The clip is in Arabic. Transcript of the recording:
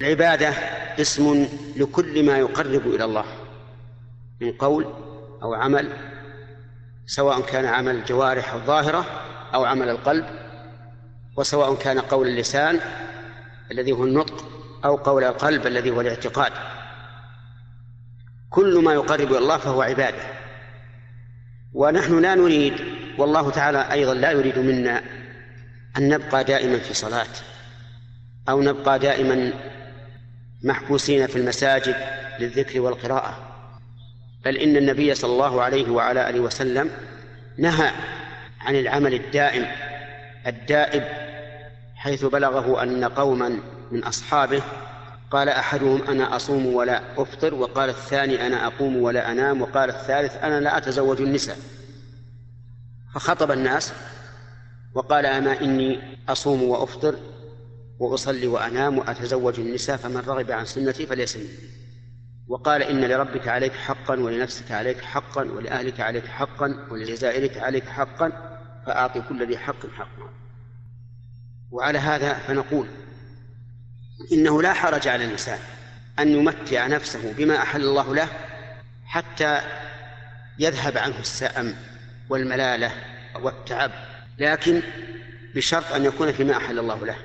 العبادة اسم لكل ما يقرب إلى الله من قول أو عمل سواء كان عمل الجوارح الظاهرة أو عمل القلب وسواء كان قول اللسان الذي هو النطق أو قول القلب الذي هو الاعتقاد. كل ما يقرب إلى الله فهو عبادة. ونحن لا نريد والله تعالى أيضا لا يريد منا أن نبقى دائما في صلاة أو نبقى دائما محبوسين في المساجد للذكر والقراءة. بل إن النبي صلى الله عليه وعلى آله وسلم نهى عن العمل الدائم الدائب حيث بلغه أن قوما من أصحابه قال أحدهم أنا أصوم ولا أفطر وقال الثاني أنا أقوم ولا أنام وقال الثالث أنا لا أتزوج النساء. فخطب الناس وقال أما إني أصوم وأفطر؟ وأصلي وأنام وأتزوج النساء فمن رغب عن سنتي فليس مني. وقال إن لربك عليك حقا ولنفسك عليك حقا ولأهلك عليك حقا ولجزائرك عليك حقا فأعطي كل ذي حق حقا. وعلى هذا فنقول إنه لا حرج على الإنسان أن يمتع نفسه بما أحل الله له حتى يذهب عنه السأم والملالة والتعب لكن بشرط أن يكون فيما أحل الله له.